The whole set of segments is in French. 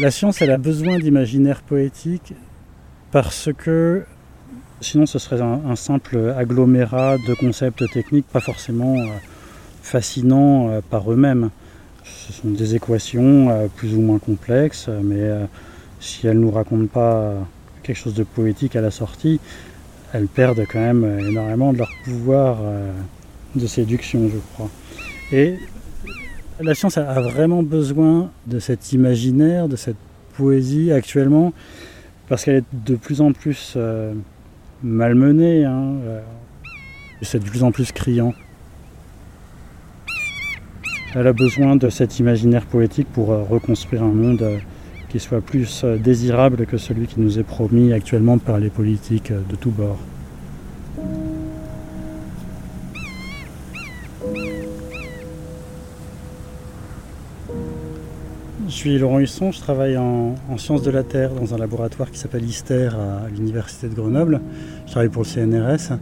La science, a besoin d'imaginaire poétique parce que sinon ce serait un, simple agglomérat de concepts techniques pas forcément euh, fascinants euh, par eux-mêmes. Ce sont des équations euh, plus ou moins complexes, mais si elles ne nous racontent pas quelque chose de poétique à la sortie, elles perdent quand même énormément de leur pouvoir de séduction, je crois. La science a vraiment besoin de cet imaginaire, de cette poésie actuellement, parce qu'elle est de plus en plus euh, malmenée, hein, euh, c'est de plus en plus criant. Elle a besoin de cet imaginaire poétique pour euh, reconstruire un monde qui soit plus désirable que celui qui nous est promis actuellement par les politiques de tous bords. Suis Laurent Husson, je travaille en, sciences de la Terre dans un laboratoire qui s'appelle ISTER à l'Université de Grenoble. Je travaille pour le CNRS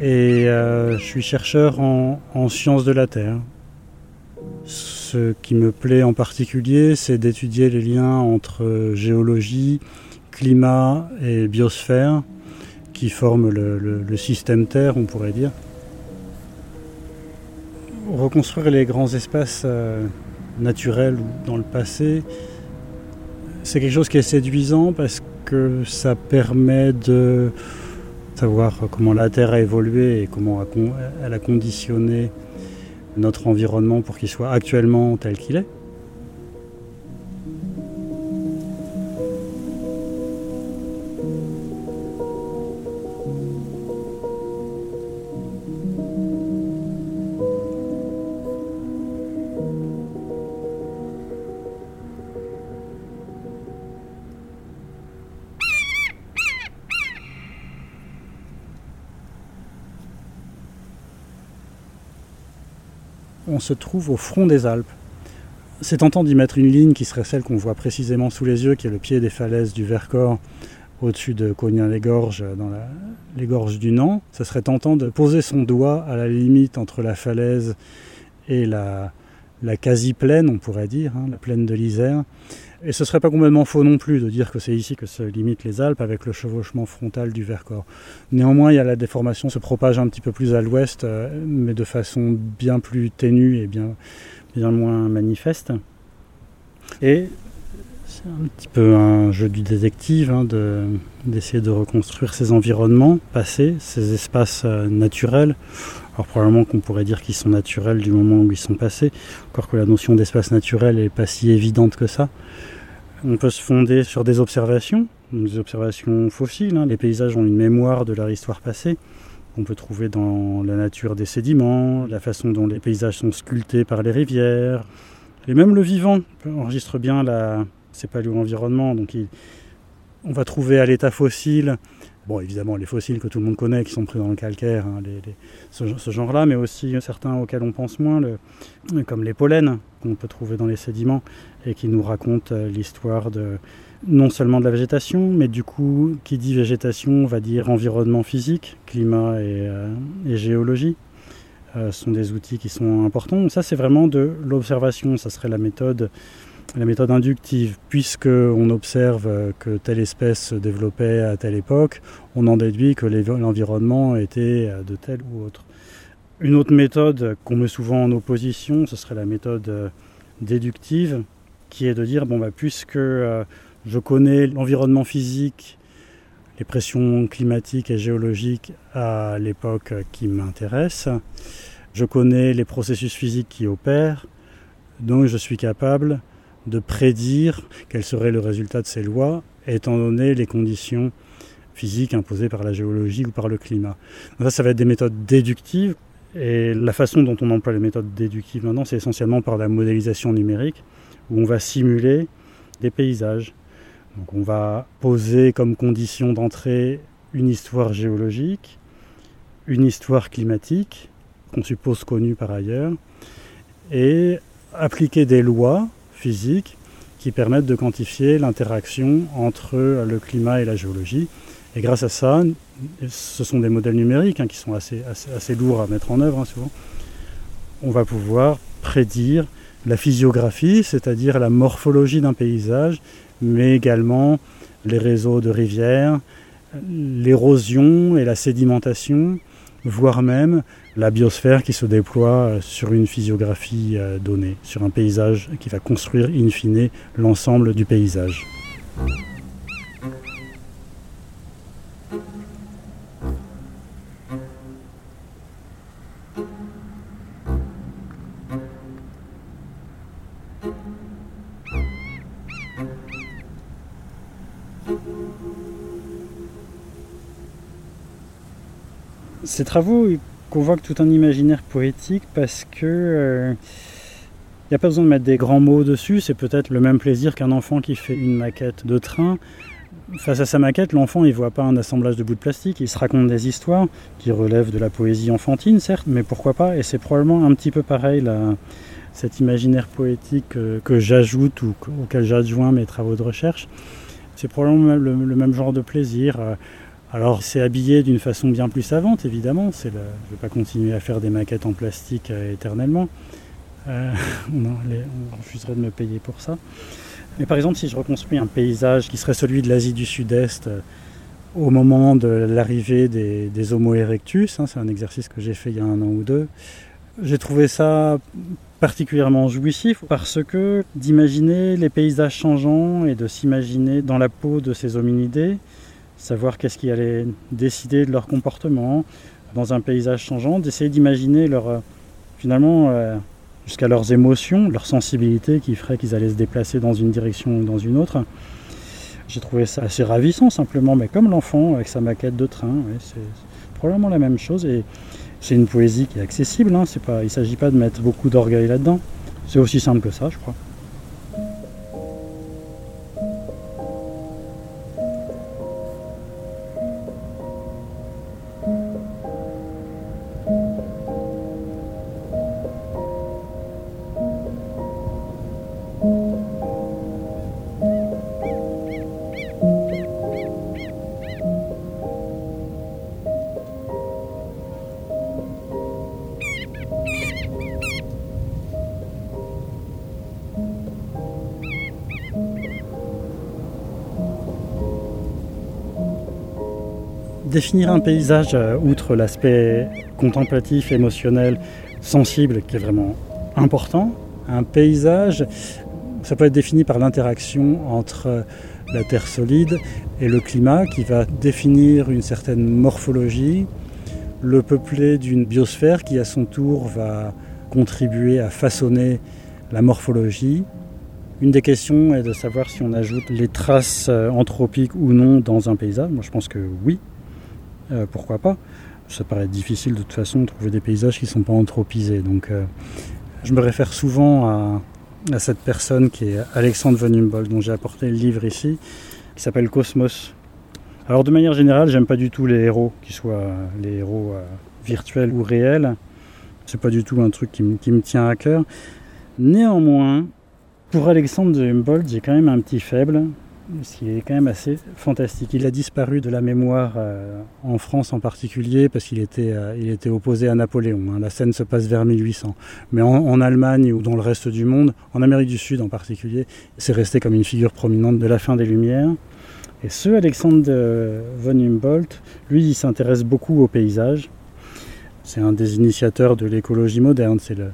et euh, je suis chercheur en, sciences de la Terre. Ce qui me plaît en particulier, c'est d'étudier les liens entre géologie, climat et biosphère qui forment le système Terre, on pourrait dire. Reconstruire les grands espaces euh, naturels ou dans le passé, c'est quelque chose qui est séduisant parce que ça permet de savoir comment la Terre a évolué et comment elle a conditionné notre environnement pour qu'il soit actuellement tel qu'il est. on se trouve au front des Alpes. C'est tentant d'y mettre une ligne qui serait celle qu'on voit précisément sous les yeux, qui est le pied des falaises du Vercors, au-dessus de Cognin-les-Gorges, dans les gorges du Nant. Ce serait tentant de poser son doigt à la limite entre la falaise et la, quasi-plaine, on pourrait dire, hein, la plaine de l'Isère, et ce serait pas complètement faux non plus de dire que c'est ici que se limitent les Alpes avec le chevauchement frontal du Vercors. Néanmoins, il y a la déformation se propage un petit peu plus à l'ouest, euh, mais de façon bien plus ténue et bien, bien moins manifeste. Et c'est un petit peu un jeu du détective hein, d'essayer de, reconstruire ces environnements passés, ces espaces euh, naturels. Alors probablement qu'on pourrait dire qu'ils sont naturels du moment où ils sont passés, encore que la notion d'espace naturel n'est pas si évidente que ça. On peut se fonder sur des observations, des observations fossiles. Hein. Les paysages ont une mémoire de leur histoire passée. On peut trouver dans la nature des sédiments, la façon dont les paysages sont sculptés par les rivières. Et même le vivant enregistre bien la, ses paléo-environnements. Donc on va trouver à l'état fossile Bon, évidemment, les fossiles que tout le monde connaît, qui sont pris dans le calcaire, hein, ce, genre-là, mais aussi certains auxquels on pense moins, comme les pollens qu'on peut trouver dans les sédiments et qui nous racontent euh, l'histoire de non seulement de la végétation, mais du coup, qui dit végétation, va dire environnement physique, climat et, euh, géologie. Euh, ce sont des outils qui sont importants. Ça, c'est vraiment de l'observation. Ça serait la méthode la méthode inductive, puisqu'on observe que telle espèce se développait à telle époque, on en déduit que l'environnement était de telle ou autre. Une autre méthode qu'on met souvent en opposition, ce serait la méthode déductive, qui est de dire, bon, bah, puisque euh, je connais l'environnement physique, les pressions climatiques et géologiques à l'époque qui m'intéresse, je connais les processus physiques qui opèrent, donc je suis capable de prédire quel serait le résultat de ces lois, étant donné les conditions physiques imposées par la géologie ou par le climat. ça, ça va être des méthodes déductives. Et la façon dont on emploie les méthodes déductives maintenant, c'est essentiellement par la modélisation numérique, où on va simuler des paysages. Donc on va poser comme condition d'entrée une histoire géologique, une histoire climatique, qu'on suppose connue par ailleurs, et appliquer des lois physiques qui permettent de quantifier l'interaction entre le climat et la géologie. Et grâce à ça, ce sont des modèles numériques hein, qui sont assez, assez, lourds à mettre en œuvre hein, souvent, on va pouvoir prédire la physiographie, c'est-à-dire la morphologie d'un paysage, mais également les réseaux de rivières, l'érosion et la sédimentation, voire même la biosphère qui se déploie sur une physiographie euh, donnée, sur un paysage qui va construire in fine l'ensemble du paysage. Ces travaux convoquent tout un imaginaire poétique parce que il euh, n'y a pas besoin de mettre des grands mots dessus, c'est peut-être le même plaisir qu'un enfant qui fait une maquette de train. Face à sa maquette, l'enfant il voit pas un assemblage de bouts de plastique, il se raconte des histoires qui relèvent de la poésie enfantine, certes, mais pourquoi pas Et c'est probablement un petit peu pareil là, cet imaginaire poétique euh, que, j'ajoute ou auquel j'adjoins mes travaux de recherche. C'est probablement le, le, même genre de plaisir. Alors c'est habillé d'une façon bien plus savante, évidemment. Je ne vais pas continuer à faire des maquettes en plastique euh, éternellement. Euh, on, refuserait de me payer pour ça. Mais par exemple, si je reconstruis un paysage qui serait celui de l'Asie du Sud-Est euh, au moment de l'arrivée des, Homo erectus, hein, c'est un exercice que j'ai fait il y a un an ou deux, j'ai trouvé ça particulièrement jouissif parce que d'imaginer les paysages changeants et de s'imaginer dans la peau de ces hominidés, savoir qu'est-ce qui allait décider de leur comportement dans un paysage changeant, d'essayer d'imaginer leur, euh, finalement, euh, jusqu'à leurs émotions, leur sensibilité qui ferait qu'ils allaient se déplacer dans une direction ou dans une autre. J'ai trouvé ça assez ravissant simplement, mais comme l'enfant avec sa maquette de train, c'est probablement la même chose. Et c'est une poésie qui est accessible, hein, pas, il ne s'agit pas de mettre beaucoup d'orgueil là-dedans. C'est aussi simple que ça, je crois. Définir un paysage, euh, outre l'aspect contemplatif, émotionnel, sensible, qui est vraiment important, un paysage, ça peut être défini par l'interaction entre la terre solide et le climat qui va définir une certaine morphologie, le peuplé d'une biosphère qui à son tour va contribuer à façonner la morphologie. Une des questions est de savoir si on ajoute les traces euh, anthropiques ou non dans un paysage. Moi je pense que oui, euh, pourquoi pas Ça paraît difficile de toute façon de trouver des paysages qui ne sont pas anthropisés. Donc euh, je me réfère souvent à, cette personne qui est Alexandre von Humboldt, dont j'ai apporté le livre ici, qui s'appelle Cosmos. Alors de manière générale, j'aime pas du tout les héros, qu'ils soient les héros euh, virtuels ou réels. C'est pas du tout un truc qui, qui me tient à cœur. Néanmoins, pour Alexandre Humboldt, j'ai quand même un petit faible ce qui est quand même assez fantastique. Il a disparu de la mémoire euh, en France en particulier parce qu'il était, euh, opposé à Napoléon. Hein. La scène se passe vers 1800. Mais en, Allemagne ou dans le reste du monde, en Amérique du Sud en particulier, c'est resté comme une figure prominente de la fin des Lumières. Et ce Alexandre von Humboldt, lui, il s'intéresse beaucoup au paysage. C'est un des initiateurs de l'écologie moderne. C'est le,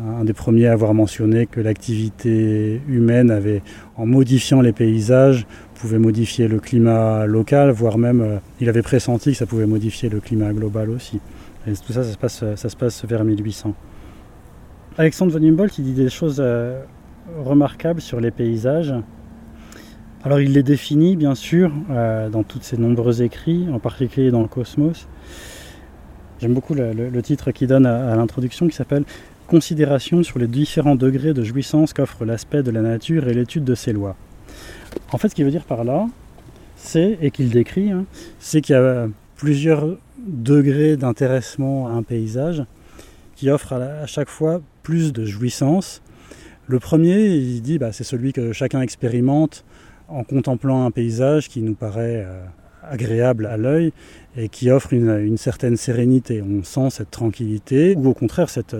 un des premiers à avoir mentionné que l'activité humaine avait, en modifiant les paysages, pouvait modifier le climat local, voire même, euh, il avait pressenti que ça pouvait modifier le climat global aussi. Et tout ça, ça se passe, ça se passe vers 1800. Alexandre von Humboldt, il dit des choses euh, remarquables sur les paysages. Alors il les définit bien sûr euh, dans tous ses nombreux écrits, en particulier dans le Cosmos. J'aime beaucoup le, titre qu'il donne à l'introduction qui s'appelle considération sur les différents degrés de jouissance qu'offre l'aspect de la nature et l'étude de ses lois. En fait, ce qu'il veut dire par là, c'est, et qu'il décrit, hein, c'est qu'il y a plusieurs degrés d'intéressement à un paysage qui offre à, chaque fois plus de jouissance. Le premier, il dit, bah, c'est celui que chacun expérimente en contemplant un paysage qui nous paraît euh, agréable à l'œil et qui offre une, certaine sérénité. On sent cette tranquillité ou au contraire cette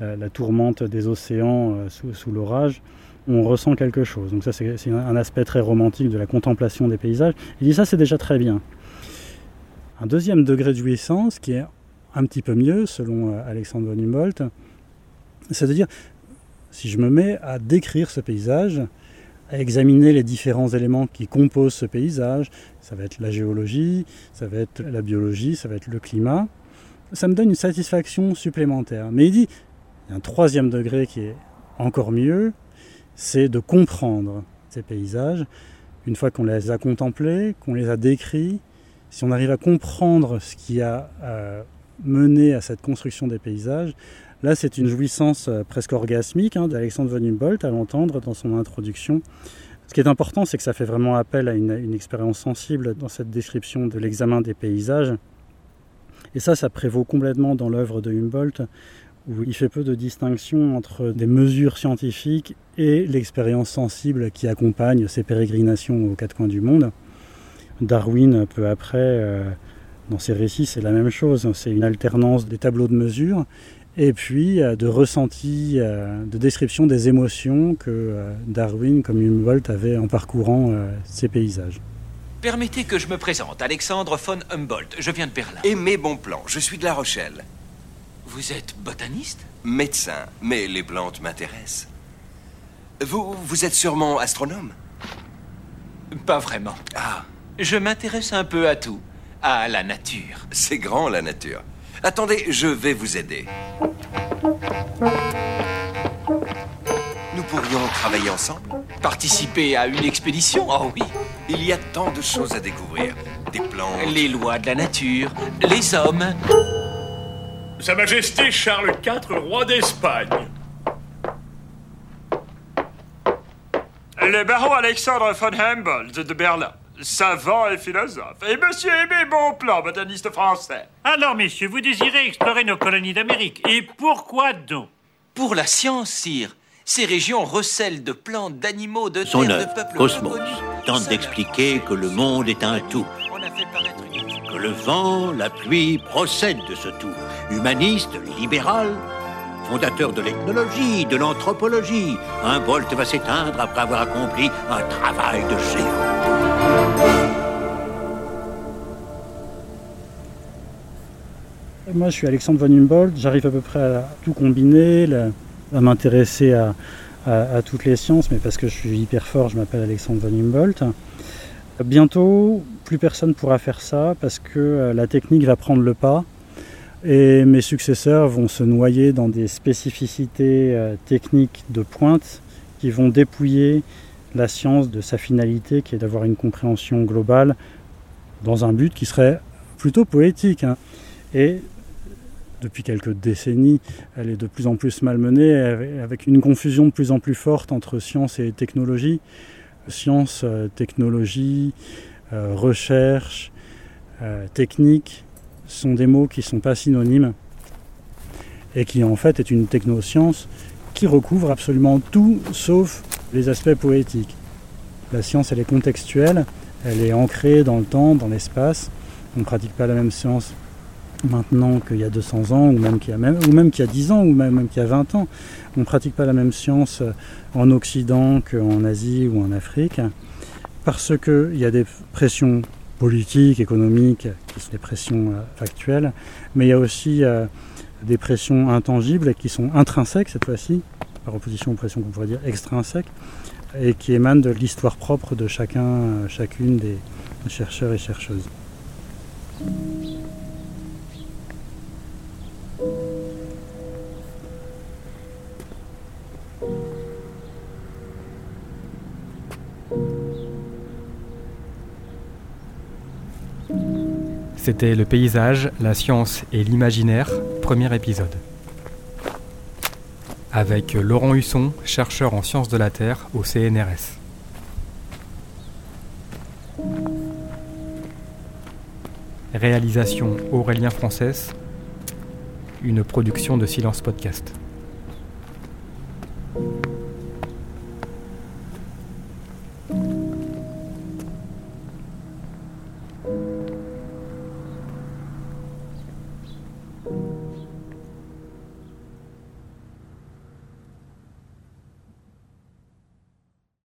la, tourmente des océans euh, sous, l'orage, on ressent quelque chose. Donc ça c'est un aspect très romantique de la contemplation des paysages. Il dit ça c'est déjà très bien. Un deuxième degré de jouissance qui est un petit peu mieux selon euh, Alexandre von Humboldt, c'est de dire si je me mets à décrire ce paysage, à examiner les différents éléments qui composent ce paysage, ça va être la géologie, ça va être la biologie, ça va être le climat, ça me donne une satisfaction supplémentaire. Mais il dit, un troisième degré qui est encore mieux, c'est de comprendre ces paysages. Une fois qu'on les a contemplés, qu'on les a décrits, si on arrive à comprendre ce qui a euh, mené à cette construction des paysages, là c'est une jouissance euh, presque orgasmique hein, d'Alexandre von Humboldt à l'entendre dans son introduction. Ce qui est important, c'est que ça fait vraiment appel à une expérience sensible dans cette description de l'examen des paysages. Et ça, ça prévaut complètement dans l'œuvre de Humboldt, où il fait peu de distinction entre des mesures scientifiques et l'expérience sensible qui accompagne ces pérégrinations aux quatre coins du monde. Darwin, peu après, euh, dans ses récits, c'est la même chose. C'est une alternance des tableaux de mesure et puis euh, de ressenti, euh, de description des émotions que Darwin, comme Humboldt, avait en parcourant ces paysages. Permettez que je me présente, Alexandre von Humboldt. Je viens de Berlin. Et mes bons plans, je suis de La Rochelle. Vous êtes botaniste? Médecin, mais les plantes m'intéressent. Vous, vous êtes sûrement astronome? Pas vraiment. Ah. Je m'intéresse un peu à tout. À la nature. C'est grand, la nature. Attendez, je vais vous aider. Nous pourrions travailler ensemble Participer à une expédition? Oh oui. Il y a tant de choses à découvrir. Des plantes. Les lois de la nature, les hommes. Sa Majesté Charles IV, roi d'Espagne. Le baron Alexandre von Humboldt de Berlin, savant et philosophe. Et monsieur Aimé Bonplan, botaniste français. Alors, messieurs, vous désirez explorer nos colonies d'Amérique. Et pourquoi donc? Pour la science, sire. Ces régions recèlent de plantes, d'animaux, de Son terres, œuvre, de peuples Cosmos, tente d'expliquer que le monde est un tout, On a fait paraître une étude. que le vent, la pluie procèdent de ce tout. Humaniste, libéral, fondateur de l'ethnologie, de l'anthropologie, Humboldt va s'éteindre après avoir accompli un travail de géant. Moi, je suis Alexandre von Humboldt. J'arrive à peu près à tout combiner, à m'intéresser à toutes les sciences, mais parce que je suis hyper fort, je m'appelle Alexandre von Humboldt. Bientôt, plus personne pourra faire ça parce que euh, la technique va prendre le pas et mes successeurs vont se noyer dans des spécificités euh, techniques de pointe qui vont dépouiller la science de sa finalité qui est d'avoir une compréhension globale dans un but qui serait plutôt poétique. hein. Et depuis quelques décennies, elle est de plus en plus malmenée, avec- une confusion de plus en plus forte entre science et technologie. Science, euh, technologie, euh, recherche, technique sont des mots qui ne sont pas synonymes et qui en fait est une technoscience qui recouvre absolument tout sauf les aspects poétiques. La science, elle est contextuelle, elle est ancrée dans le temps, dans l'espace. On ne pratique pas la même science maintenant qu'il y a 200 ans, ou même qu'il y a, même, ou même qu'il y a 10 ans, ou même, même qu'il y a 20 ans. On ne pratique pas la même science en Occident qu'en Asie ou en Afrique, parce qu'il y a des pressions politiques, économiques, qui sont des pressions euh, factuelles, mais il y a aussi euh, des pressions intangibles qui sont intrinsèques cette fois-ci, par opposition aux pressions qu'on pourrait dire extrinsèques, et qui émanent de l'histoire propre de chacun, euh, chacune des chercheurs et chercheuses. C'était Le paysage, la science et l'imaginaire, premier épisode. Avec Laurent Husson, chercheur en sciences de la Terre au CNRS. Réalisation Aurélien Frances, une production de Silence Podcast.